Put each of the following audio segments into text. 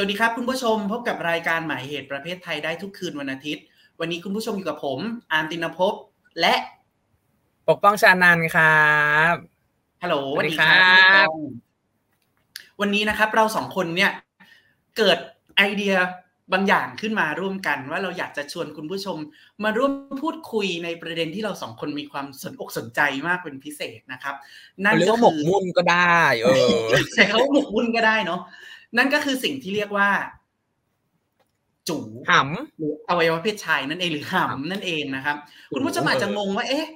วัสดีครับคุณผู้ชมพบกับรายการหมายเหตุประเภทไทยได้ทุกคืนวันอาทิตย์ วันนี้คุณผู้ชมอยู่กับผมอาร์มตินภพและปกป้องชานันครับฮัลโหลสวัสดีครับ วันนี้นะครับ เราสองคนเนี่ยเกิดไอเดียบางอย่างขึ้นมาร่วมกันว่าเราอยากจะชวนคุณผู้ชม มาร่วมพูดคุยในประเด็นที่เราสองคนมีความสนอกสนใจมากเป็นพิเศษนะครับ นั่นเรียกก็ว่าหมคืกอมุ่นก็ได้ เออใช้เขาหมกมุ่นก็ได้เนาะ นั่นก็คือสิ่งที่เรียกว่า จูหหรืออวัยวะเพศชายนั่นเองหรือหำนั่นเองนะครับจู๋คุณผู้ชมอาจจะงงว่า เอ๊ะ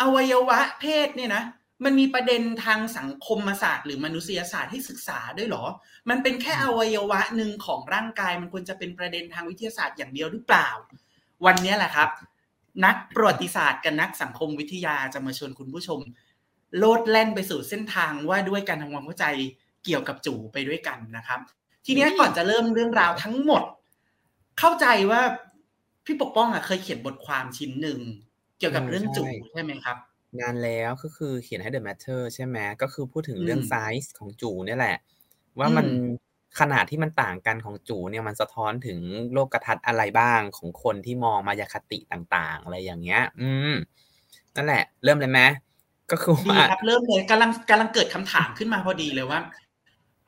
อวัยวะเพศเนี่ยนะมันมีประเด็นทางสังคมศาสตร์หรือมนุษยศาสตร์ให้ศึกษาด้วยเหรอ มันเป็นแค่อวัยวะหนึ่งของร่างกาย มันควรจะเป็นประเด็นทางวิทยาศาสตร์อย่างเดียวหรือเปล่า วันนี้แหละครับ นักประวัติศาสตร์กับนักสังคมวิทยาจะมาชวนคุณผู้ชม โลดแล่นไปสู่เส้นทางว่าด้วยการทำความเข้าใจ เกี่ยวกับจู่ไปด้วยกันนะครับ ทีเนี้ยก่อนจะเริ่มเรื่องราวทั้งหมด เข้าใจว่าพี่ปกป้องอะเคยเขียนบทความชิ้นหนึ่งเกี่ยวกับเรื่องจู่ใช่ไหมครับำนานแล้วก็คือเขียนให้ The Matter ใช่ไหมก็คือพูดถึงเรื่องอืมไซส์ของจูเนี่ยแหละ ว่ามันอืมขนาดที่มันต่างกันของจูเนี่ยมันสะท้อนถึงโลกทัศน์อะไรบ้างของคนที่มองมายาคติต่างๆ อะไรอย่างเงี้ย อืมนั่นแหละ เริ่มเลยไหมก็คือดีว่าครับเริ่มเลยกำลังกำลังเกิดคำถามขึ้นมาพอดีเลยว่า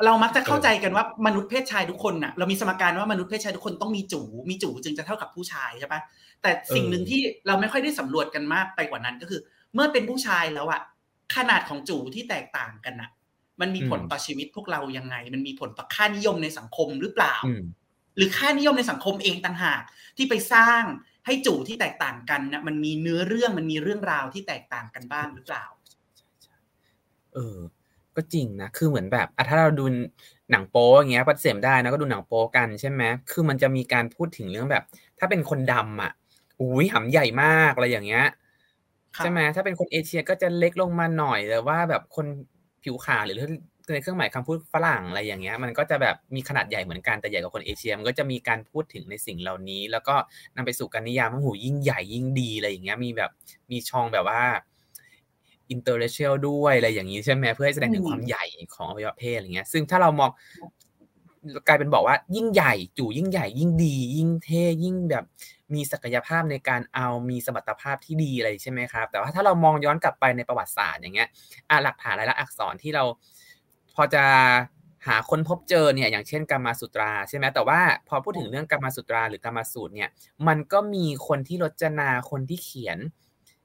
เรามักจะเข้าใจกันว่ามนุษย์เพศชายทุกคนน่ะเรามีสมการว่ามนุษย์เพศชายทุกคนต้องมีจูมีจูจึงจะเท่ากับผู้ชายใช่ปะแต่สิ่งหนึ่งที่เราไม่ค่อยได้สำรวจกันมากไปกว่านั้นก็คือ เมื่อเป็นผู้ชายแล้วอะขนาดของจูที่แตกต่างกันน่ะ มันมีผลต่อชีวิตพวกเรายังไง มันมีผลต่อค่านิยมในสังคมหรือเปล่า หรือค่านิยมในสังคมเองต่างหากที่ไปสร้างให้จู่ที่แตกต่างกันนะมันมีเนื้อเรื่องมันมีเรื่องราวที่แตกต่างกันบ้างหรือเปล่า เออ ก็จริงนะ คือเหมือนแบบอะถ้าเราดูหนังโป๊อย่างเงี้ยปฏิเสธไม่ได้นะก็ดูหนังโป๊กันใช่ไหมคือมันจะมีการพูดถึงเรื่องแบบ ถ้าเป็นคนดำอะอุ้ยหำใหญ่มากอะไรอย่างเงี้ยครับใช่ไหมถ้าเป็นคนเอเชียก็จะเล็กลงมาหน่อยแต่ว่าแบบคนผิวขาวหรือในเครื่องหมายคำพูดฝรั่งอะไรอย่างเงี้ย มันก็จะแบบมีขนาดใหญ่เหมือนกันแต่ใหญ่กว่าคนเอเชียมันก็จะมีการพูดถึงในสิ่งเหล่านี้ แล้วก็นำไปสู่การนิยามว่าจู๋ยิ่งใหญ่ยิ่งดีอะไรอย่างเงี้ยมีแบบมีช่องแบบว่า interracial ด้วยอะไรอย่างนี้ใช่ไหมเพื่อให้แสดงถึงอืมความใหญ่ของอวัยวะเพศอะไรเงี้ย ซึ่งถ้าเรามองกลายเป็นบอกว่ายิ่งใหญ่จู๋ยิ่งใหญ่ ยิ่งดี ยิ่งเท่ยิ่งแบบมีศักยภาพในการเอามีสมรรถภาพที่ดีอะไรใช่ไหมครับ แต่ว่าถ้าเรามองย้อนกลับไปในประวัติศาสตร์อย่างเงี้ยอะหลักฐานลายลักษณ์อักษรที่เราพอจะหาค้นพบเจอเนี่ยอย่างเช่นกามาสุตราใช่ไหมแต่ว่าพอพูดถึงเรื่องกามาสุตราหรือกามาสูตรเนี่ยมันก็มีคนที่รจนาคนที่เขียน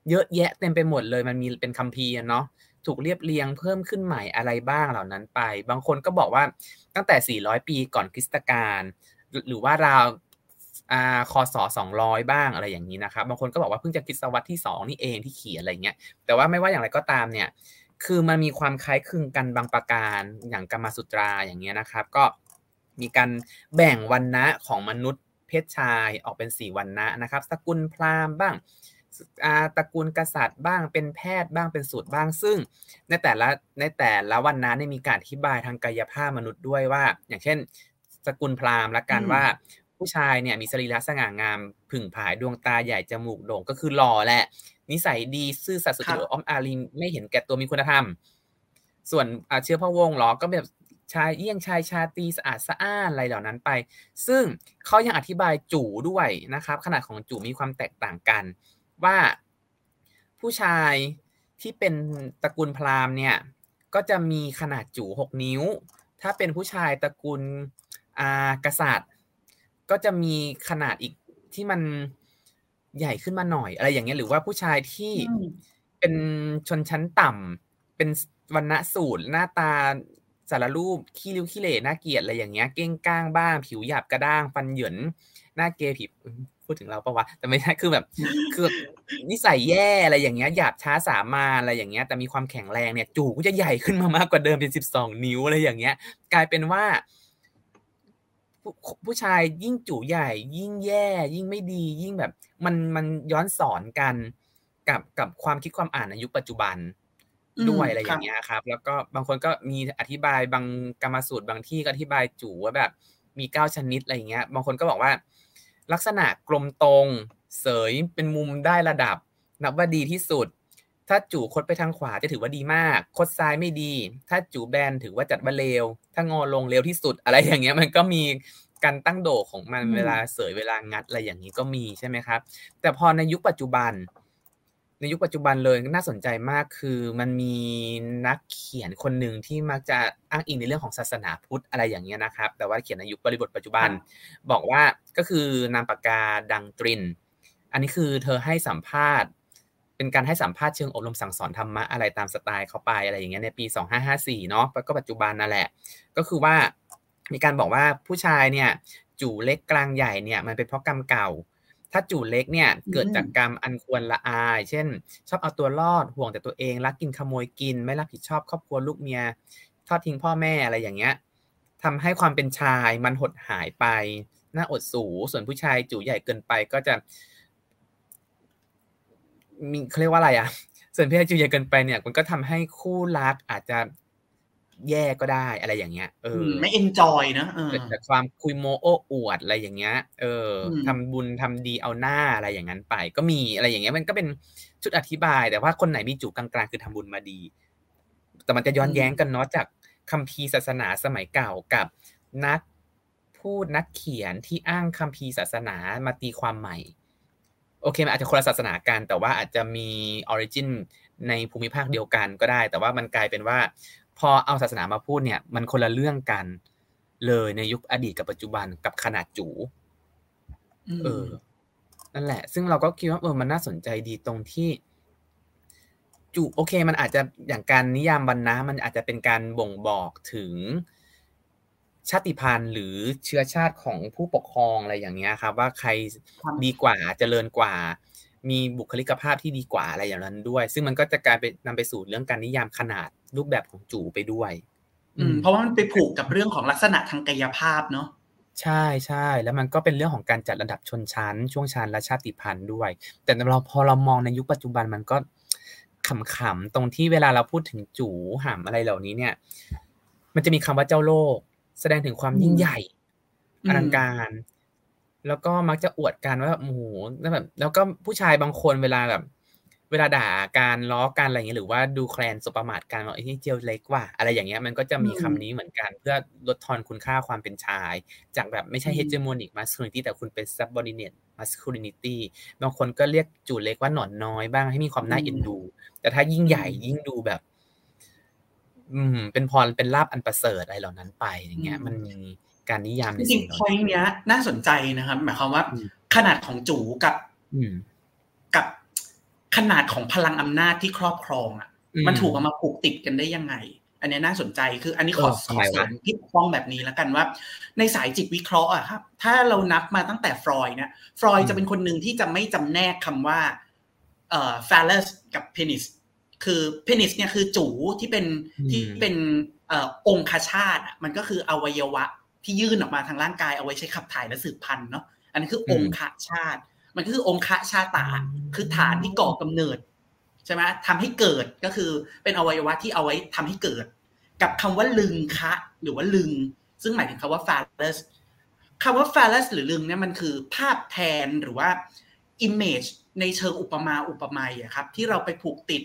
เยอะแยะเต็มไปหมดเลยมันมีเป็นคัมภีร์เนาะถูกเรียบเรียงเพิ่มขึ้นใหม่อะไรบ้างเหล่านั้นไป บางคนก็บอกว่าตั้งแต่ 400 ปีก่อนคริสตกาลหรือว่าราวอ่าคศ200 บ้างอะไรอย่างนี้นะครับบางคนก็บอกว่าเพิ่งจะคริสตวรรษที่ 2 นี่เองที่เขียนอะไรเงี้ยแต่ว่าไม่ว่าอย่างไรก็ตามเนี่ยคือมันมีความคล้ายคลึงกันบางประการอย่างกรรมสุตราอย่างเงี้ยนะครับ ก็มีการแบ่งวันนะของมนุษย์เพศชายออกเป็นสี่วันนะนะครับ สกุลพราหมณ์บ้าง ตระกูลกษัตริย์บ้างเป็นแพทย์บ้างเป็นสูตรบ้าง ซึ่งในแต่ละในแต่ละวันนะเนี่ยมีการอธิบายทางกายภาพมนุษย์ด้วยว่า อย่างเช่นสกุลพราหมณ์ละกันอืมว่า ผู้ชายเนี่ยมีสรีระสง่างามผึ่งผายดวงตาใหญ่จมูกโด่งก็คือหล่อแหละ นิสัยดีซื่อสัตย์สุจริตอ้อมอารีไม่เห็นแก่ตัวมีคุณธรรม ส่วนอ่าเชื้อพระวงศ์เหรอก็แบบชายเยี่ยงชายชาตรีสะอาดสะอ้านอะไรเหล่านั้นไป ซึ่งเขายังอธิบายจู่ด้วยนะครับ ขนาดของจู่มีความแตกต่างกัน ว่าผู้ชายที่เป็นตระกูลพราหมณ์เนี่ย ก็จะมีขนาดจู่หกนิ้ว ถ้าเป็นผู้ชายตระกูลอ่ากษัตริย์ ก็จะมีขนาดอีกที่มันใหญ่ขึ้นมาหน่อย อะไรอย่างเงี้ยหรือว่าผู้ชายที่เป็นชนชั้นต่ำเป็นวรรณสูตรหน้าตาสารรูปขี้ริ้วขี้เหร่น่าเกลียดอะไรอย่างเงี้ย เก้งก้างบ้าง ผิวหยาบกระด้าง ฟันเหยินหน้าเกย์ผิว พูดถึงเราปะวะแต่ไม่ใช่คือแบบคือนิสัยแย่อะไรอย่างเงี้ยหยาบช้าสามานอะไรอย่างเงี้ย แต่มีความแข็งแรงเนี่ยจู่ก็จะใหญ่ขึ้นมามากกว่าเดิมเป็นสิบสองนิ้วอะไรอย่างเงี้ย กลายเป็นว่า ผู้ผู้ชายยิ่งจู่ใหญ่ ยิ่งแย่ ยิ่งไม่ดี ยิ่งแบบ มันมันย้อนสอนกันกับกับความคิดความอ่านในยุคปัจจุบันอืมด้วยอะไรอครัย่าบงเงี้ยครับ แล้วก็บางคนก็มีอธิบายบางกรรมสูตรบางที่ก็อธิบายจู่ว่าแบบ มีเก้าชนิดอะไรอย่างเงี้ย บางคนก็บอกว่า ลักษณะกลมตรง เสยเป็นมุมได้ระดับ นับว่าดีที่สุด ถ้าจู่คดไปทางขวาจะถือว่าดีมาก คดซ้ายไม่ดี ถ้าจู่แบนถือว่าจัดว่าเลว ถ้างอลงเร็วที่สุดอะไรอย่างเงี้ยมันก็มีการตั้งโดของมันเวลาเสยเวลางัดอะไรอย่างนี้ก็มีใช่ไหมครับ แต่พอในยุคปัจจุบัน ในยุคปัจจุบันเลยน่าสนใจมากคือมันมีนักเขียนคนหนึ่งที่มักจะอ้างอิงในเรื่องของศาสนาพุทธอะไรอย่างเงี้ยนะครับ แต่ว่าเขียนในยุคบริบทปัจจุบัน บอกว่าก็คือนามปากกาดังตริน อันนี้คือเธอให้สัมภาษณ์ เป็นการให้สัมภาษณ์เชิงอบรมสั่งสอนธรรมะอะไรตามสไตล์เขาไปอะไรอย่างเงี้ยในปี 2554 เนาะก็ปัจจุบันนั่นแหละ ก็คือว่ามีการบอกว่าผู้ชายเนี่ยจู่เล็กกลางใหญ่เนี่ยมันเป็นเพราะกรรมเก่า ถ้าจู่เล็กเนี่ยเกิดจากกรรมอันควรละอาย เช่น ชอบเอาตัวรอดห่วงแต่ตัวเองรักกินขโมยกิน ไม่รับผิดชอบครอบครัวลูกเมียทอดทิ้งพ่อแม่อะไรอย่างเงี้ยทำให้ความเป็นชายมันหดหายไปน่าอดสูส่วนผู้ชายจู่ใหญ่เกินไปก็จะ มีเขาเรียกว่าอะไรอะ ส่วนพี่จูใหญ่เกินไปเนี่ย มันก็ทำให้คู่รักอาจจะ แย่ก็ได้อะไรอย่างเงี้ยเออไม่เอนจอยนะเออเกิดจากความคุยโมโอ้อวดอะไรอย่างเงี้ย เอออืมทำบุญทำดีเอาหน้าอะไรอย่างนั้นไป ก็มีอะไรอย่างเงี้ยมันก็เป็นชุดอธิบาย แต่ว่าคนไหนมีจุกลางๆ คือทำบุญมาดี แต่มันจะย้อนแย้งกันเนาะจากคัมภีร์ศาสนาสมัยเก่ากับนักพูดนักเขียนที่อ้างคัมภีร์ศาสนามาตีความใหม่ โอเคมันอาจจะคนละศาสนากันแต่ว่าอาจจะมีออริจินในภูมิภาคเดียวกันก็ได้ แต่ว่ามันกลายเป็นว่า พอเอาศาสนามาพูดเนี่ย มันคนละเรื่องกันเลยในยุคอดีตกับปัจจุบันกับขนาดจูมเออ นั่นแหละ ซึ่งเราก็คิดว่าเออมันน่าสนใจดีตรงที่จุโอเค มันอาจจะอย่างการนิยามวรรณะมันอาจจะเป็นการบ่งบอกถึงชาติพันธุ์หรือเชื้อชาติของผู้ปกครองอะไรอย่างเงี้ยครับ ว่าใครครับดีกว่าเจริญกว่า มีบุคลิกภาพที่ดีกว่าอะไรอย่างนั้นด้วย ซึ่งมันก็จะกลายเป็นนำไปสู่เรื่องการนิยามขนาดรูปแบบของจูไปด้วย อืมเพราะว่ามันไปผูกกับเรื่องของลักษณะทางกายภาพเนาะใช่ใช่แล้วมันก็เป็นเรื่องของการจัดระดับชนชั้น ช่วงชั้นและชาติพันธุ์ด้วย แต่เราพอเรามองในยุคปัจจุบันมันก็ขำๆตรงที่เวลาเราพูดถึงจูหามอะไรเหล่านี้เนี่ย มันจะมีคำว่าเจ้าโลก แสดงถึงความยิ่งใหญ่อืมอลังการ แล้วก็มักจะอวดกันว่าแบบโอ้โหแล้วแบบแล้วก็ผู้ชายบางคนเวลาแบบ เวลาด่าการล้อกันอะไรอย่างเงี้ยหรือว่าดูแคลนสบประมาทกันว่าไอ้นี่เจียวเล็กว่ะอะไรอย่างเงี้ยมันก็จะมีคำนี้เหมือนกัน เพื่อลดทอนคุณค่าความเป็นชาย จากแบบไม่ใช่ hegemonic masculinity แต่คุณเป็น subordinate masculinity บางคนก็เรียกจูเล็กว่าหนอนน้อยบ้างให้มีความน่าเอ็นดู แต่ถ้ายิ่งใหญ่ยิ่งดูแบบ อืม เป็นพรเป็นลาบอันประเสริฐอะไรเหล่านั้นไปอย่างเงี้ย มันมี การนิยามจในริสิ่งงเหๆล่าพอยนี้เนี้ย น่าสนใจนะครับ หมายความว่าอืมขนาดของจูกับอืมกับขนาดของพลังอำนาจที่ครอบครองอะอืมมันถูกเอามาผูกติดกันได้ยังไง อันเนี้ยน่าสนใจคือ อันนี้ขอเออขทำอไมวะเสริมที่ปกป้องแบบนี้แล้วกันว่า ในสายจิตวิเคราะห์อะครับ ถ้าเรานับมาตั้งแต่ฟรอยด์เนี่ยฟรอยด์จะเป็นคนหนึ่งที่จะไม่จำแนกคำว่า เอ่อ phallus กับ penis คือ penis เนี่ยคือจูที่เป็นอืมที่เป็นเอ่อองคชาตอะมันก็คืออวัยวะ ที่ยื่นออกมาทางร่างกายเอาไว้ใช้ขับถ่ายและสืบพันธุ์เนาะอันนี้คือองคชาตมันก็คือองคชาตา คือฐานที่ก่อกำเนิดใช่ไหมทำให้เกิดก็คือเป็นอวัยวะที่เอาไว้ทำให้เกิด กับคำว่าลึงคะ หรือว่าลึง ซึ่งหมายถึงคำว่า phallus คำว่า phallus หรือลึงเนี่ยมันคือภาพแทนหรือว่า image ในเชิงอุปมาอุปไมยอะครับที่เราไปผูกติด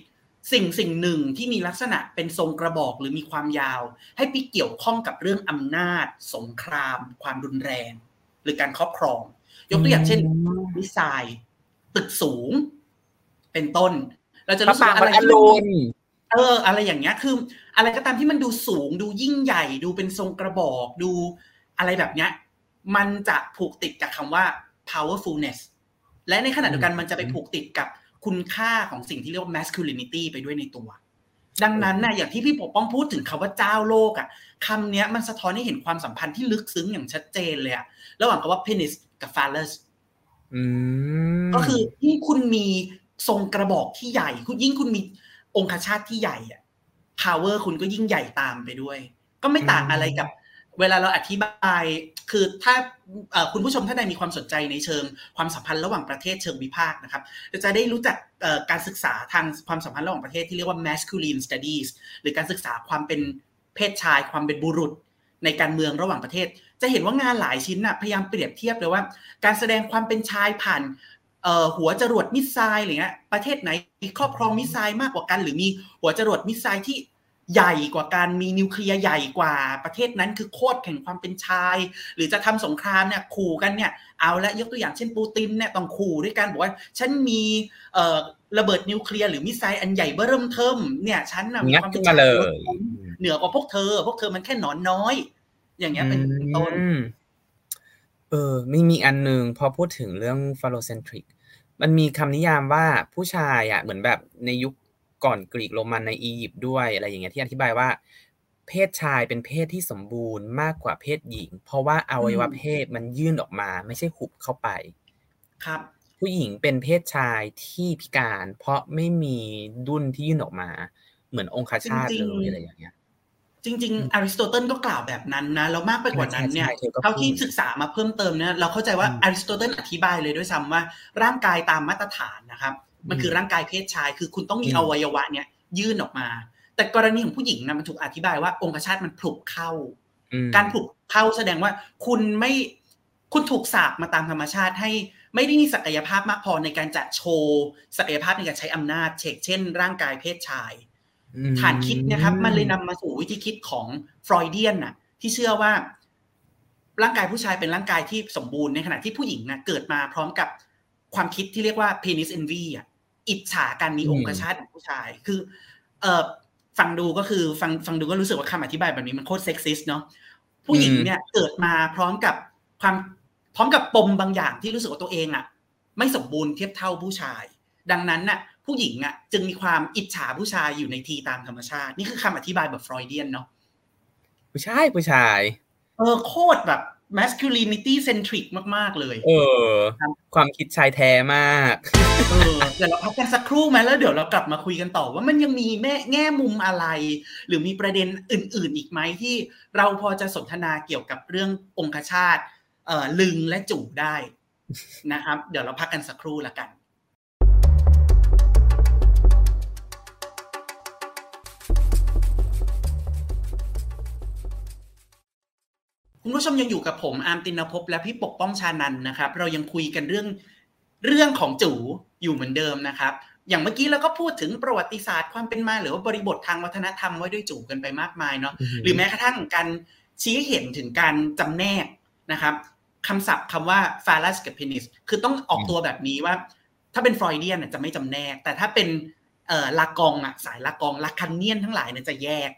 สิ่งสิ่งหนึ่งที่มีลักษณะเป็นทรงกระบอกหรือมีความยาว ให้ไปเกี่ยวข้องกับเรื่องอำนาจ สงคราม ความรุนแรง หรือการครอบครอง ยกตัวอย่างเช่นดีไซน์ตึกสูง เป็นต้น เราจะพระรู้สึกปางว่าวัอะดไรอที่รุมันณเออ อะไรอย่างเงี้ยคือ อะไรก็ตามที่มันดูสูง ดูยิ่งใหญ่ ดูเป็นทรงกระบอกดูอะไรแบบเนี้ยมันจะผูกติดกับคำว่า powerfulness และในขณะเดียวกันมันจะไปผูกติดกับ คุณค่าของสิ่งที่เรียกว่า masculinity ไปด้วยในตัว ดังนั้นนะอย่างที่พี่ปกป้องพูดถึงคำว่าเจ้าโลกอะคำเนี้ยมันสะท้อนให้เห็นความสัมพันธ์ที่ลึกซึ้งอย่างชัดเจนเลยอะระหว่างคำว่า penis กับ phallus อืมก็คือยิ่งคุณมีทรงกระบอกที่ใหญ่ คุณยิ่งคุณมีองคชาตที่ใหญ่อะ power คุณก็ยิ่งใหญ่ตามไปด้วย ก็ไม่ต่างอะไรกับ เวลาเราอธิบายคือถ้าคุณผู้ชมท่านใดมีความสนใจในเชิงความสัมพันธ์ระหว่างประเทศเชิงวิพากษ์นะครับจะได้รู้จักการศึกษาทางความสัมพันธ์ระหว่างประเทศที่เรียกว่า masculine studies หรือการศึกษาความเป็นเพศชาย ความเป็นบุรุษ ในการเมืองระหว่างประเทศ จะเห็นว่างานหลายชิ้นนะพยายามเปรียบเทียบเลยว่า การแสดงความเป็นชายผ่านหัวจรวด missile อะไรเงี้ยประเทศไหนครอบครอง missile มากกว่ากัน หรือมีหัวจรวด missile ที่ ใหญ่กว่าการมีนิวเคลียร์ใหญ่กว่าประเทศนั้นคือโคตรแห่งความเป็นชาย หรือจะทำสงครามเนี่ยขู่กันเนี่ยเอาละยกตัวอย่างเช่นปูตินเนี่ยต้องขู่ด้วยกันบอกว่าฉันมีเอ่อระเบิดนิวเคลียร์หรือ missile อันใหญ่เบ้อเริ่มเทิมเนี่ยฉันน่ะมีงัดความเป็ขึ้นมาเลยเหนือกว่าพวกเธอ พวกเธอมันแค่หนอนน้อย อย่างเงี้ยเป็นเป็นต้นอืมเออมีมีอันหนึงพอพูดถึงเรื่อง phallocentric มันมีคำนิยามว่าผู้ชายอะเหมือนแบบในยุค ก่อนกรีกโรมันในอียิปต์ด้วยอะไรอย่างเงี้ยที่อธิบายว่า เพศชายเป็นเพศที่สมบูรณ์มากกว่าเพศหญิง เพราะว่าอวัยวะอืมเพศมันยื่นออกมา ไม่ใช่หุบเข้าไป ครับ ผู้หญิงเป็นเพศชายที่พิการ เพราะไม่มีดุ้นที่ยื่นออกมา เหมือนองคชาตจริงๆเลยอะไรอย่างเงี้ยจริงๆอริสโตเติลก็กล่าวแบบนั้นนะแล้วมากไปกว่านั้นเนี่ยใช่ใช่เธอก็เท่าที่พูดศึกษามาเพิ่มเติมเนี่ยเราเข้าใจว่าอืมอริสโตเติลอธิบายเลยด้วยซ้ำว่าร่างกายตามมาตรฐานนะครับ มันคือร่างกายเพศชาย คือคุณต้องมีอืมอวัยวะเนี่ยยื่นออกมา แต่กรณีของผู้หญิงนะมันถูกอธิบายว่าองคชาตมันผลุกเข้าอืมการผลุกเข้าแสดงว่าคุณไม่คุณถูกสาบมาตามธรรมชาติให้ไม่ได้มีศักยภาพมากพอในการจะโชว์ศักยภาพในการใช้อำนาจ เชกเช่น ร่างกายเพศชายอืมฐานคิดนะครับ มันเลยนำมาสู่วิธีคิดของฟรอยเดียนน่ะ ที่เชื่อว่า ร่างกายผู้ชายเป็นร่างกายที่สมบูรณ์ในขณะที่ผู้หญิงนะเกิดมาพร้อมกับความคิดที่เรียกว่า penis envy อะ อิจฉาการมีอืมองคชาตของผู้ชาย คือ เอ่อฟังดูก็คือฟังฟังดูก็รู้สึกว่าคำอธิบายแบบนี้มันโคตรเซ็กซิสเนาะผู้หญิงเนี่ยเกิดมาพร้อมกับความพร้อมกับปมบางอย่างที่รู้สึกว่าตัวเองอะ ไม่สมบูรณ์เทียบเท่าผู้ชาย ดังนั้นน่ะ ผู้หญิงอะ จึงมีความอิจฉาผู้ชายอยู่ในทีตามธรรมชาติ นี่คือคำอธิบายแบบฟรอยเดียนเนาะผู้ชายผู้ชาย เออโคตรแบบ masculinity centric มาก ๆ เลย เออ ความคิดชายแท้มาก เออเดี๋ยวเราพักกันสักครู่ไหมแล้วเดี๋ยวเรากลับมาคุยกันต่อว่ามันยังมีแม่แง่มุมอะไร หรือมีประเด็นอื่น ๆ อีกไหมที่เราพอจะสนทนาเกี่ยวกับเรื่ององคชาตเอ่อลึงและจูได้นะครับ เดี๋ยวเราพักกันสักครู่ละกัน คุณผู้ชมยังอยู่กับผมอาร์มตินภพและพี่ปกป้องชานันท์นะครับ เรายังคุยกันเรื่องเรื่องของจูอยู่เหมือนเดิมนะครับ อย่างเมื่อกี้เราก็พูดถึงประวัติศาสตร์ความเป็นมาหรือว่าบริบททางวัฒนธรรมไว้ด้วยจูกันไปมากมายเนาะหรือแม้กระทั่งการชี้ให้เห็นถึงการจำแนกนะครับคำศัพท์คำว่า phallus กับ penis คือต้องออกตัวแบบนี้ว่า ถ้าเป็นฟรอยเดียนน่ะจะไม่จำแนก แต่ถ้าเป็นเอ่อลากองอะสายลากองลาคันเนียนทั้งหลายเนี่ยจะแยก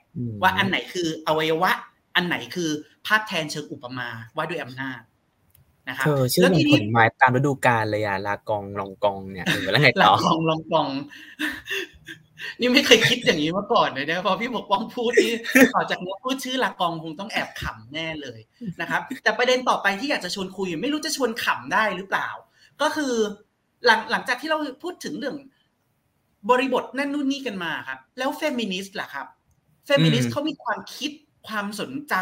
ว่าอันไหนคืออวัยวะ อันไหนคือภาพแทนเชิงอุปมาว่าด้วยอำนาจนะครับเธอชื่อแล้วเหมืทีอนผนี้ลไม้ตามฤดูกาลเลยอะลากองลองกองเนี่ยหรือแล้วไงลาต่อกองลองกอง นี่ไม่เคยคิดอย่างนี้มาก่อนเลยนะพอพี่ปกป้องพูดที่ต่อจากนี้พูดชื่อลากองคงต้องแอบขำแน่เลยนะครับ แต่ประเด็นต่อไปที่อยากจะชวนคุย ไม่รู้จะชวนขำได้หรือเปล่า ก็คือหลังหลังจากที่เราพูดถึงเรื่องบริบทนั่นนู่นนี่กันมาครับ แล้วเฟมินิสต์ล่ะครับเฟมินิสอืมเขามีความคิด ความสนใจ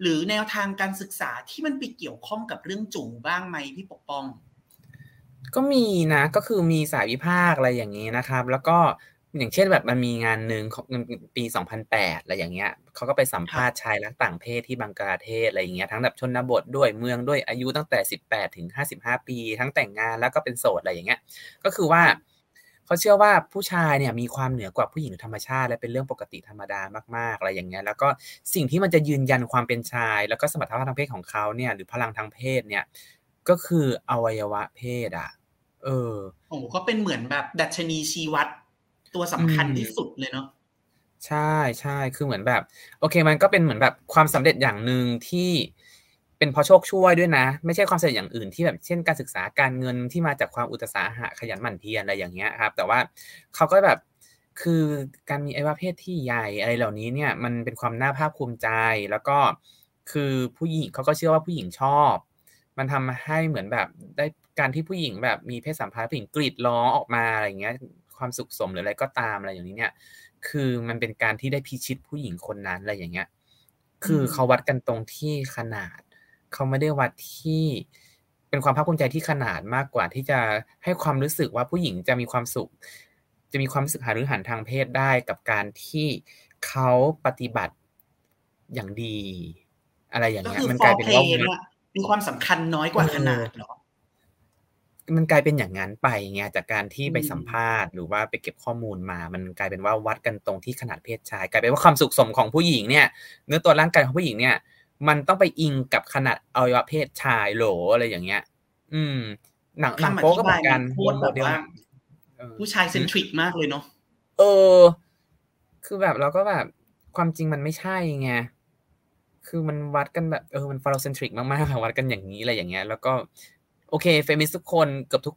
หรือแนวทางการศึกษาที่มันไปเกี่ยวข้องกับเรื่องจู่บ้างไหมพี่ปกป้อง ก็มีนะก็คือมีสายวิพากษ์อะไรอย่างนี้นะครับ แล้วก็อย่างเช่นแบบมันมีงานหนึ่งของปี 2008อะไรอย่างเงี้ยเขาก็ไปสัมภาษณ์ชายรักต่างเพศที่บังกลาเทศอะไรอย่างเงี้ยทั้งแบบชนบทด้วยเมืองด้วยอายุตั้งแต่ 18 ถึง 55 ปี ทั้งแต่งงานแล้วก็เป็นโสดอะไรอย่างเงี้ยก็คือว่า เขาเชื่อว่าผู้ชายเนี่ยมีความเหนือกว่าผู้หญิงโดยธรรมชาติและเป็นเรื่องปกติธรรมดามากๆอะไรอย่างเงี้ยแล้วก็สิ่งที่มันจะยืนยันความเป็นชาย แล้วก็สมรรถภาพทางเพศของเขาเนี่ยหรือพลังทางเพศเนี่ยก็คืออวัยวะเพศอะ เออโอ้โหก็เป็นเหมือนแบบดัชนีชีวัดตัวสำคัญอืมที่สุดเลยเนาะใช่ใช่คือเหมือนแบบ โอเคมันก็เป็นเหมือนแบบความสำเร็จอย่างหนึ่งที่ เป็นเพราะโชคช่วยด้วยนะ ไม่ใช่ความสำเร็จอย่างอื่นที่แบบเช่นการศึกษาการเงินที่มาจากความอุตสาหะขยันหมั่นเพียรอะไรอย่างเงี้ยครับ แต่ว่าเขาก็แบบคือการมีอวัยวะเพศที่ใหญ่อะไรเหล่านี้เนี่ยมันเป็นความน่าภาคภูมิใจ แล้วก็คือผู้หญิงเขาก็เชื่อว่าผู้หญิงชอบ มันทำให้เหมือนแบบได้การที่ผู้หญิงแบบมีเพศสัมพันธ์ผู้หญิงกรีดร้องออกมาอะไรอย่างเงี้ย ความสุขสมหรืออะไรก็ตามอะไรอย่างนี้เนี่ย คือมันเป็นการที่ได้พิชิตผู้หญิงคนนั้นอะไรอย่างเงี้ย คือเขาวัดกันตรงที่ขนาด เขาไม่ได้วัดที่เป็นความภาคภูมิใจที่ขนาดมากกว่าที่จะให้ความรู้สึกว่าผู้หญิงจะมีความสุข จะมีความรู้สึกหารือหันทางเพศได้กับการที่เขาปฏิบัติอย่างดี อะไรอย่างก็เงี้ยคือมันฟกอลายร์เป็นเพลว่าย์เนี่ยมีความสำคัญน้อยกว่าเออขนาดเหรอมันกลายเป็นอย่างนั้นไปไงจากการที่ไปสัมภาษณ์หรือว่าไปเก็บข้อมูลมา มันกลายเป็นว่าวัดกันตรงที่ขนาดเพศชาย กลายเป็นว่าความสุขสมของผู้หญิงเนี่ยเนื้อตัวร่างกายของผู้หญิงเนี่ย มันต้องไปอิงกับขนาดอวัยวะเพศชายโหลอะไรอย่างเงี้ย อืม หนังหนังโป๊ก็เหมือนกันโคตรแบบว่าผู้ชายเซนทริกมากเลยเนาะเออ คือแบบเราก็แบบความจริงมันไม่ใช่ไงคือมันวัดกันแบบเออมันฟาโรเซนทริกมากๆค่ะวัดกันอย่างนี้อะไรอย่างเงี้ย แล้วก็ โอเคเฟมิสทุกคนเกือบทุก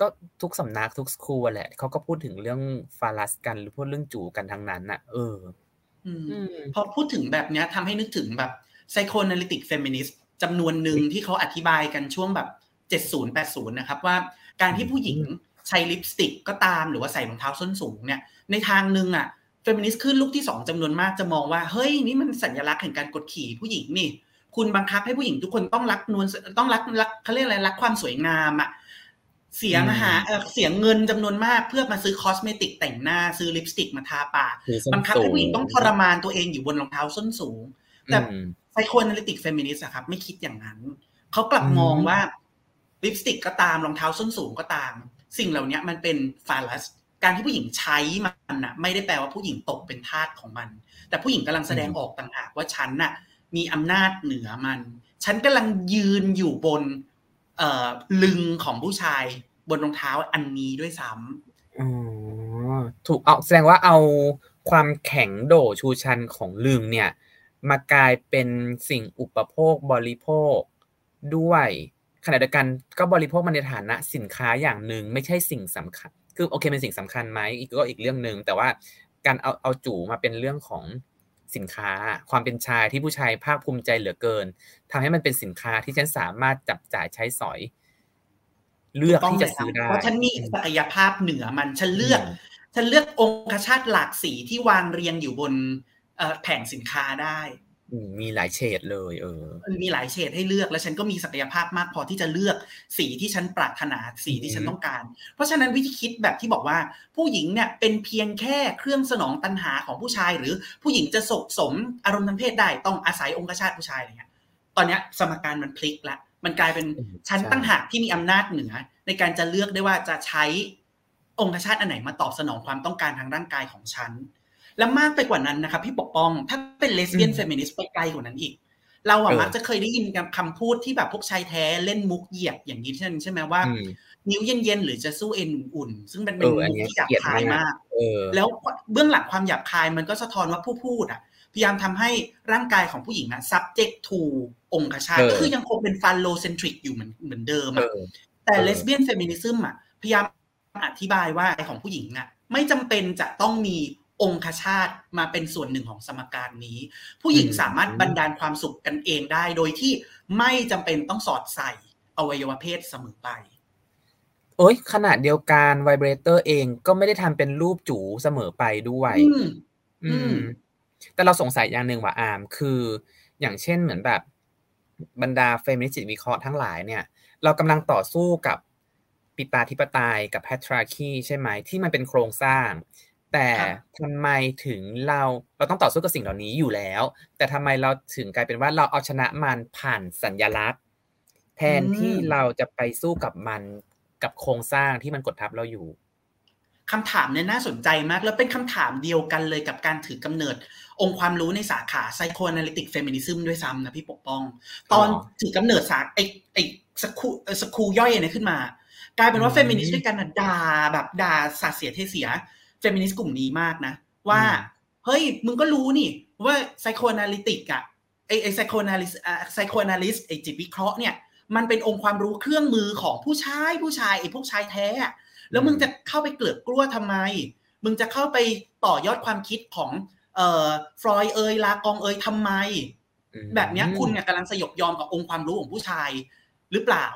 ก็ทุกสำนักทุกสคูลแหละเขาก็พูดถึงเรื่องฟาลัสกันหรือพูดเรื่องจูกันทั้งนั้นน่ะ เออพอพูดถึงแบบนี้ทำให้นึกถึงแบบ psychoanalytic feminist จำนวนหนึ่งที่เขาอธิบายกันช่วงแบบเจ็ดศูนย์แปดศูนย์นะครับว่าการที่ผู้หญิงใช้ลิปสติกก็ตามหรือว่าใส่รองเท้าส้นสูงเนี่ยในทางหนึ่งอะเฟมินิสต์ขึ้นลูกที่สองจำนวนมากจะมองว่าเฮ้ยนี่มันสัญลักษณ์แห่งการกดขี่ผู้หญิงนี่ คุณบังคับให้ผู้หญิงทุกคนต้องรักนวลต้องรักรักเขาเรียกอะไรรักความสวยงามอะเสียเวลาเสียเงินจำนวนมากเพื่อมาซื้อ cosmetic แต่งหน้าซื้อลิปสติกมาทาปากบังคับให้ผู้หญิงต้องทรมานตัวเองอยู่บนรองเท้าส้นสูงแต่ psychoanalytic feminist ครับ ไม่คิดอย่างนั้น เขากลับมองว่าลิปสติกก็ตามรองเท้าส้นสูงก็ตาม สิ่งเหล่านี้มันเป็น phallus การที่ผู้หญิงใช้มันนะไม่ได้แปลว่าผู้หญิงตกเป็นทาสของมัน แต่ผู้หญิงกำลังแสดงออกต่างหากว่าฉันน่ะมีอำนาจเหนือมัน ฉันกำลังยืนอยู่บนเอ่อลึงค์ของผู้ชายบนรองเท้าอันนี้ด้วยซ้ำำอ๋อถูกเอาแสดงว่าเอาความแข็งโดชูชันของลึงเนี่ย มากลายเป็นสิ่งอุปโภคบริโภคด้วยขณะเดียวกันก็บริโภคมันในฐานะสินค้าอย่างหนึ่งไม่ใช่สิ่งสำคัญ คือโอเคเป็นสิ่งสำคัญไหมอีกก็อีกเรื่องหนึ่งแต่ว่าการเอาเอาจู่มาเป็นเรื่องของสินค้า ความเป็นชายที่ผู้ชายภาคภูมิใจเหลือเกินทำให้มันเป็นสินค้าที่ฉันสามารถจับจ่ายใช้สอย เลือกที่จะซื้อได้เพราะฉันมีศักยภาพเหนือมันฉันเลือก ฉันเลือกองคชาติหลากสีที่วางเรียงอยู่บน แผงสินค้าได้มีหลายเฉดเลย เออมีหลายเฉดให้เลือกแล้วฉันก็มีศักยภาพมากพอที่จะเลือกสีที่ฉันปรารถนาสีที่ฉันต้องการ เพราะฉะนั้นวิธีคิดแบบที่บอกว่า ผู้หญิงเนี่ยเป็นเพียงแค่เครื่องสนองตัณหาของผู้ชาย หรือผู้หญิงจะสกสมอารมณ์ทางเพศได้ต้องอาศัยองคชาตผู้ชายอะไรเงี้ยตอนนี้สมการมันพลิกละมันกลายเป็นฉันต่างหากที่มีอำนาจเหนือ ในการจะเลือกได้ว่าจะใช้องคชาตอันไหนมาตอบสนองความต้องการทางร่างกายของฉัน และมากไปกว่านั้นนะครับพี่ปกป้องถ้าเป็น lesbian feminist ไปไกลกว่านั้นอีก เราอะมักจะเคยได้ยินคำพูดที่แบบพวกชายแท้เล่นมุกเหยียบอย่างนี้ใช่ไหมใช่ไหมว่า นิ้วเย็นๆหรือจะสู้เอ็นอุ่น ซึ่งเป็นเป็นมุกที่หยาบคายมากแล้วเบื้องหลังความหยาบคายมันก็สะท้อนว่าผู้พูดอะพยายามทำให้ร่างกายของผู้หญิงอะ subject to องคชาตก็คือยังคงเป็น phallocentric อยู่เหมือนเหมือนเดิมอะแต่ lesbian feminism อะพยายามอธิบายว่าของผู้หญิงอะไม่จำเป็นจะต้องมี องคชาตมาเป็นส่วนหนึ่งของสมการนี้ ผู้หญิงสามารถบันดาลความสุขกันเองได้ โดยที่ไม่จำเป็นต้องสอดใส่อวัยวะเพศเสมอไปโอ้ยขณะเดียวกัน vibrator เองก็ไม่ได้ทำเป็นรูปจู๋เสมอไปด้วย อืม แต่เราสงสัยอย่างหนึ่งว่าอาม คืออย่างเช่นเหมือนแบบบรรดาเฟมินิสต์วิเคราะห์ทั้งหลายเนี่ย เรากำลังต่อสู้กับปิตาธิปไตยกับแพทราคีใช่ไหมที่มันเป็นโครงสร้าง แต่ทำไมถึงเราเราต้องต่อสู้กับสิ่งเหล่านี้อยู่แล้ว แต่ทำไมเราถึงกลายเป็นว่าเราเอาชนะมันผ่านสัญญลักษณ์ แทนที่เราจะไปสู้กับมันกับโครงสร้างที่มันกดทับเราอยู่คำถามเนี่ยน่าสนใจมาก แล้วเป็นคำถามเดียวกันเลยกับการถือกำเนิด องค์ความรู้ในสาขา psychoanalytic feminism ด้วยซ้ำนะพี่ปกป้อง ตอนถือกำเนิดสาไอไอ school school ย่อยเนี่ยขึ้นมา กลายเป็นว่าเฟมินิสต์ด้วยกันด่าแบบด่าสาเสียเทเสียเฟมินิสต์กลุ่มนี้มากนะ ว่า เฮ้ย มึงก็รู้นี่ ว่า psychoanalytic อะไอไอ psychoanalysis psychoanalysis ไอจิตวิเคราะห์เนี่ยมันเป็นองค์ความรู้เครื่องมือของผู้ชายผู้ชายไอพวกชายแท้ แล้วมึงจะเข้าไปเกลือกกลั้วทำไม มึงจะเข้าไปต่อยอดความคิดของเอ่อฟรอยเอยลากองเอยทำไม แบบนี้คุณเนี่ยกำลังสยบยอมกับองค์ความรู้ของผู้ชายหรือเปล่า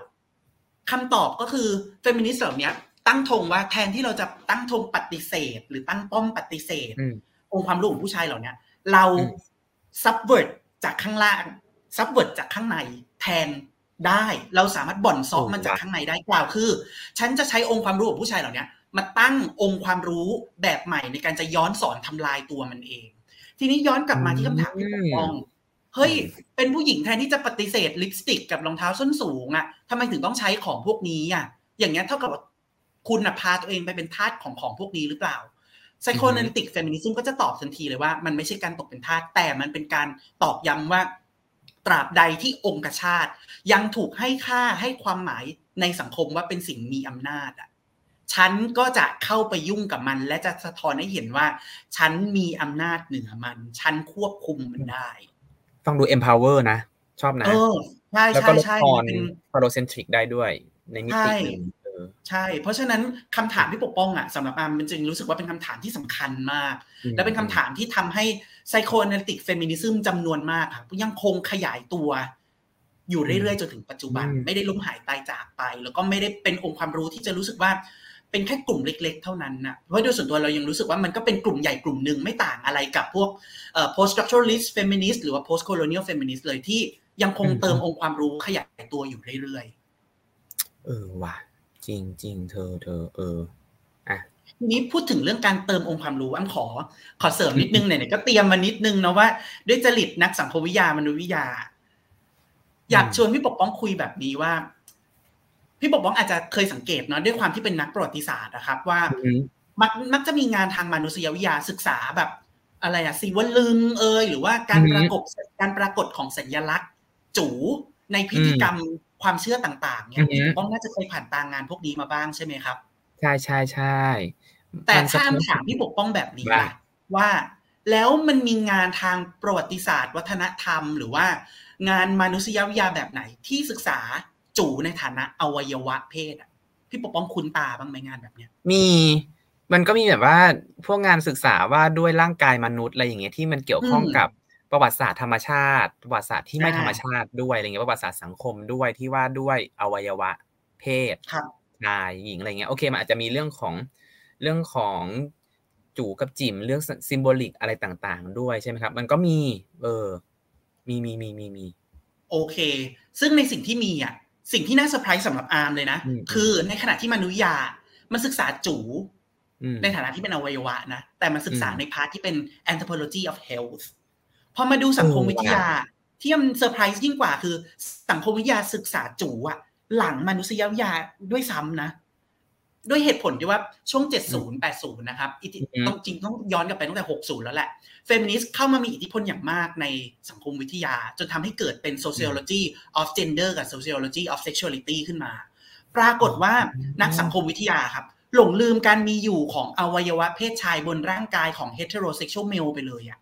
คำตอบก็คือเฟมินิสต์เหล่านี้ ตั้งธงว่าแทนที่เราจะตั้งธงปฏิเสธ หรือตั้งป้อมปฏิเสธ องค์ความรู้ของผู้ชายเหล่านี้เรา subvert จากข้างล่าง subvert จากข้างในแทนได้เราสามารถบ่อนเซาะมันจากข้างในได้กล่าวคือ ฉันจะใช้องค์ความรู้ของผู้ชายเหล่านี้มาตั้งองค์ความรู้แบบใหม่ในการจะย้อนศรทำลายตัวมันเอง ทีนี้ย้อนกลับมาที่คำถามพี่ปกป้องเฮ้ย เป็นผู้หญิงแทนที่จะปฏิเสธลิปสติกกับรองเท้าส้นสูงอะ่ะทำไมถึงต้องใช้ของพวกนี้อะอย่างเงี้ยเท่ากับ คุณพาตัวเองไปเป็นทาสของของพวกนี้หรือเปล่า psychoanalytic feminism ก็จะตอบทันทีเลยว่ามันไม่ใช่การตกเป็นทาสแต่มันเป็นการตอกย้ำว่าตราบใดที่องค์ชาติยังถูกให้ค่าให้ความหมายในสังคมว่าเป็นสิ่งมีอำนาจอะฉันก็จะเข้าไปยุ่งกับมัน และจะสะท้อนให้เห็นว่า ฉันมีอำนาจเหนือมัน ฉันควบคุมมันได้ ฟังดู empower นะ ชอบนะ เออใช่แล้วใช่ก็ลดใช่ทอนเป็น pharocentric ได้ด้วยในมิติหนึ่งเออ ใช่ เพราะฉะนั้นคำถามที่ปกป้องอะสำหรับอามมันจึงรู้สึกว่าเป็นคำถามที่สำคัญมากอืมและเป็นคำถามที่ทำให้ไซโค a อ a ลิติกเฟมินิซึมจำนวนมากครับยังคงขยายตัว อยู่เรื่อยๆจนถึงปัจจุบัน ไม่ได้ล้มหายตายจากไป แล้วก็ไม่ได้เป็นองค์ความรู้ที่จะรู้สึกว่าเป็นแค่กลุ่มเล็ก ๆ เท่านั้นนะเพราะโดยส่วนตัวเรายังรู้สึกว่ามันก็เป็นกลุ่มใหญ่กลุ่มหนึ่งไม่ต่างอะไรกับพวกเอ่อ post structuralist feminist หรือว่า post colonial feminist เลยที่ยังคงเติมองค์ความรู้ขยายตัวอยู่เรื่อยๆ เออว่ะ จริงจริงเธอเธอเออทีนี้พูดถึงเรื่องการเติมองค์ความรู้อ้ำขอ ขอเสริมนิดนึงไหนๆก็เตรียมมานิดนึงนะว่า ด้วยจริตนักสังคมวิทยามนุษยวิทยา อยากชวนพี่ปกป้องคุยแบบนี้ว่า พี่ปกป้องอาจจะเคยสังเกตเนาะด้วยความที่เป็นนักประวัติศาสตร์นะครับ ว่าอืมมักมักจะมีงานทางมนุษยวิทยาศึกษาแบบ อะไรอะสีวลึงเอยหรือว่าการปรากฏการปรากฏของสัญลักษณ์ จูในพิธีกรรม ความเชื่อต่างๆเนี่ยพี่ปกป้องน่าจะเคยผ่านตางานพวกนี้มาบ้างใช่ไหมครับ ใช่ใช่ใช่แต่มันสะถ้าท้อนถามพี่ปกป้องแบบนี้ว่าล่ะว่าแล้วมันมีงานทางประวัติศาสตร์ วัฒนธรรม หรือว่างานมนุษยวิทยาแบบไหนที่ศึกษาจู่ในฐานะอวัยวะเพศอะพี่ปกป้องคุ้นตาบ้างไหมงานแบบเนี้ย มีมันก็มีแบบว่าพวกงานศึกษาว่าด้วยร่างกายมนุษย์อะไรอย่างเงี้ยที่มันเกี่ยวข้องอืมกับ ประวัติศาสตร์ธรรมชาติประวัติศาสตร์ที่ไม่อ่าธรรมชาติด้วยอะไรเงี้ยประวัติศาสตร์สังคมด้วยที่ว่าด้วยอวัยวะ เพศครับชายหญิงอะไรเงี้ยโอเคมันอาจจะมีเรื่องของเรื่องของจูกับจิ๋มเรื่องซิมโบลิกอะไรต่างๆ ด้วยใช่ไหมครับ มันก็มี เออ มีมีมีมีมีโอเค ซึ่งในสิ่งที่มีอะ สิ่งที่น่าเซอร์ไพรส์สำหรับอาร์มเลยนะอืมคือในขณะที่มนุษยา มันศึกษาจู๋อืมในฐานะที่เป็นอวัยวะนะ แต่มันศึกษาอืมใน part ที่เป็น anthropology of health พอมาดูสังคมวิทยา ที่มันเซอร์ไพรส์ยิ่งกว่าคือ สังคมวิทยาศึกษาจู๋อะหลังมนุษยวิทยาด้วยซ้ำนะ ด้วยเหตุผลที่ว่าช่วง 70 80 นะครับอิทธิอืมต้องจริงต้องย้อนกลับไปตั้งแต่ 60 แล้วแหละเฟมินิสต์เข้ามามีอิทธิพลอย่างมากในสังคมวิทยา จนทำให้เกิดเป็น sociology of gender กับ sociology of sexuality ขึ้นมา ปรากฏว่านักสังคมวิทยาครับ หลงลืมการมีอยู่ของอวัยวะเพศชายบนร่างกายของ heterosexual male ไปเลยอะ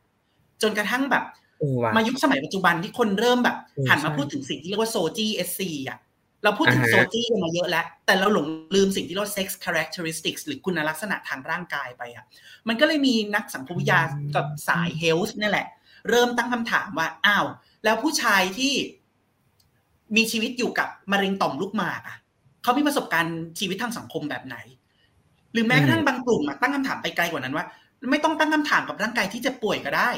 จนกระทั่งแบบเออว่ะมายุคสมัยปัจจุบันที่คนเริ่มแบบเออหันมาใช่พูดถึงสิ่งที่เรียกว่า SOGIESC อะเราพูดถึงอ่าฮะ SOGI กันมาเยอะแล้ว แต่เราหลงลืมสิ่งที่เรียกว่า sex characteristics หรือคุณลักษณะทางร่างกายไปอะมันก็เลยมีนักสังคมวิทยากับสาย health นี่แหละ เริ่มตั้งคำถามว่า อ้าว แล้วผู้ชายที่มีชีวิตอยู่กับมะเร็งต่อมลูกหมากอะเขามีประสบการณ์ชีวิตทางสังคมแบบไหน หรือแม้กระทั่งบางกลุ่มอะตั้งคำถามไปไกลกว่านั้นว่า ไม่ต้องตั้งคำถามกับร่างกายที่เจะป่วยก็ได้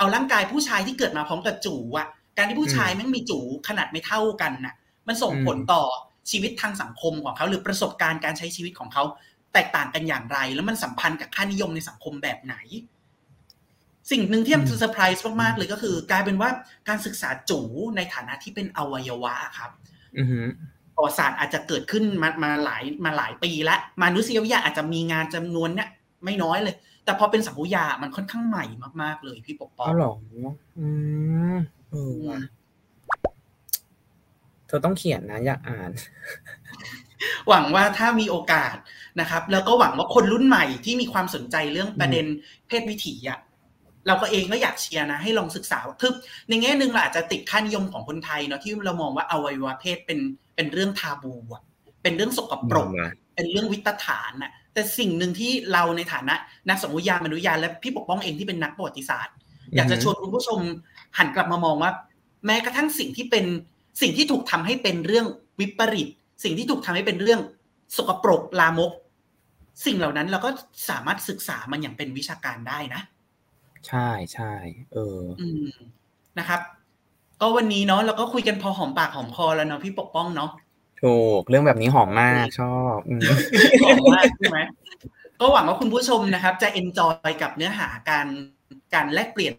เอาร่างกายผู้ชายที่เกิดมาพร้อมกับจูอะการที่ผู้ชายแม่งมีจูขนาดไม่เท่ากันน่ะ มันส่งผลต่อชีวิตทางสังคมของเขา หรือประสบการณ์การใช้ชีวิตของเขาแตกต่างกันอย่างไร แล้วมันสัมพันธ์กับค่านิยมในสังคมแบบไหน สิ่งหนึ่งที่มันอืมเซอร์ไพรส์มากๆเลยก็คือ กลายเป็นว่าการศึกษาจูในฐานะที่เป็นอวัยวะครับอือหือประวัติศาสตร์อาจจะเกิดขึ้นมามาหลายมาหลายปีแล้วมนุษยวิทยาอาจจะมีงานจำนวนเนี้ยไม่น้อยเลย แต่พอเป็นสังคมวิทยามันค่อนข้างใหม่มาก ๆ เลยพี่ปกป้องเอาเหรออืมเออว่ะเธอต้องเขียนนะ อยากอ่าน หวังว่าถ้ามีโอกาสนะครับ แล้วก็หวังว่าคนรุ่นใหม่ที่มีความสนใจเรื่องประเด็นเพศวิถีอะเราก็เองก็อยากเชียร์นะ ให้ลองศึกษาคือในแง่หนึ่งเราอาจจะติดค่านิยมของคนไทยเนาะที่เรามองว่าอวัยวะเพศเป็นเป็นเรื่องทาบูอะเป็นเรื่องสกปรกเป็นเรื่องวิตฐานน่ะ แต่สิ่งหนึ่งที่เราในฐานะนักสมมติยามนุษยาและพี่ปกป้องเองที่เป็นนักประวัติศาสตร์ อยากจะชวนคุณผู้ชมหันกลับมามองว่า แม้กระทั่งสิ่งที่เป็นสิ่งที่ถูกทำให้เป็นเรื่องวิปริต สิ่งที่ถูกทำให้เป็นเรื่องสกปรกลามก สิ่งเหล่านั้นเราก็สามารถศึกษามันอย่างเป็นวิชาการได้นะ ใช่ใช่เอออืมนะครับ ก็วันนี้เนาะเราก็คุยกันพอหอมปากหอมคอแล้วเนาะพี่ปกป้องเนาะ ถูกเรื่องแบบนี้หอมมากชอบอืมหอมมากใช่ไหมก็หวังว่าคุณผู้ชมนะครับ จะ enjoy กับเนื้อหาการการแลกเปลี่ยน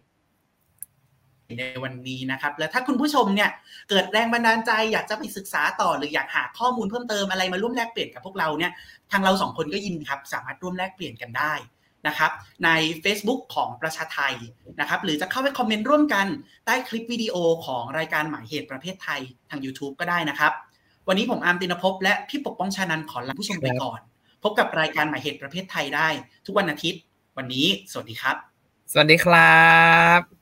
ในวันนี้นะครับ และถ้าคุณผู้ชมเนี่ยเกิดแรงบันดาลใจอยากจะไปศึกษาต่อ หรืออยากหาข้อมูลเพิ่มเติมอะไรมาร่วมแลกเปลี่ยนกับพวกเราเนี่ยทางเราสองคนก็ยินดีครับ สามารถร่วมแลกเปลี่ยนกันได้นะครับใน Facebook ของประชาไทนะครับ หรือจะเข้าไปคอมเมนต์ร่วมกันใต้คลิปวิดีโอของรายการหมายเหตุประเพทไทยทาง YouTube ก็ได้นะครับ วันนี้ผมอาร์มตินภพและพี่ปกป้องชานันขอลาผู้ชมไปก่อน พบกับรายการหมายเหตุประเภทไทยได้ ทุกวันอาทิตย์ วันนี้ สวัสดีครับ สวัสดีครับ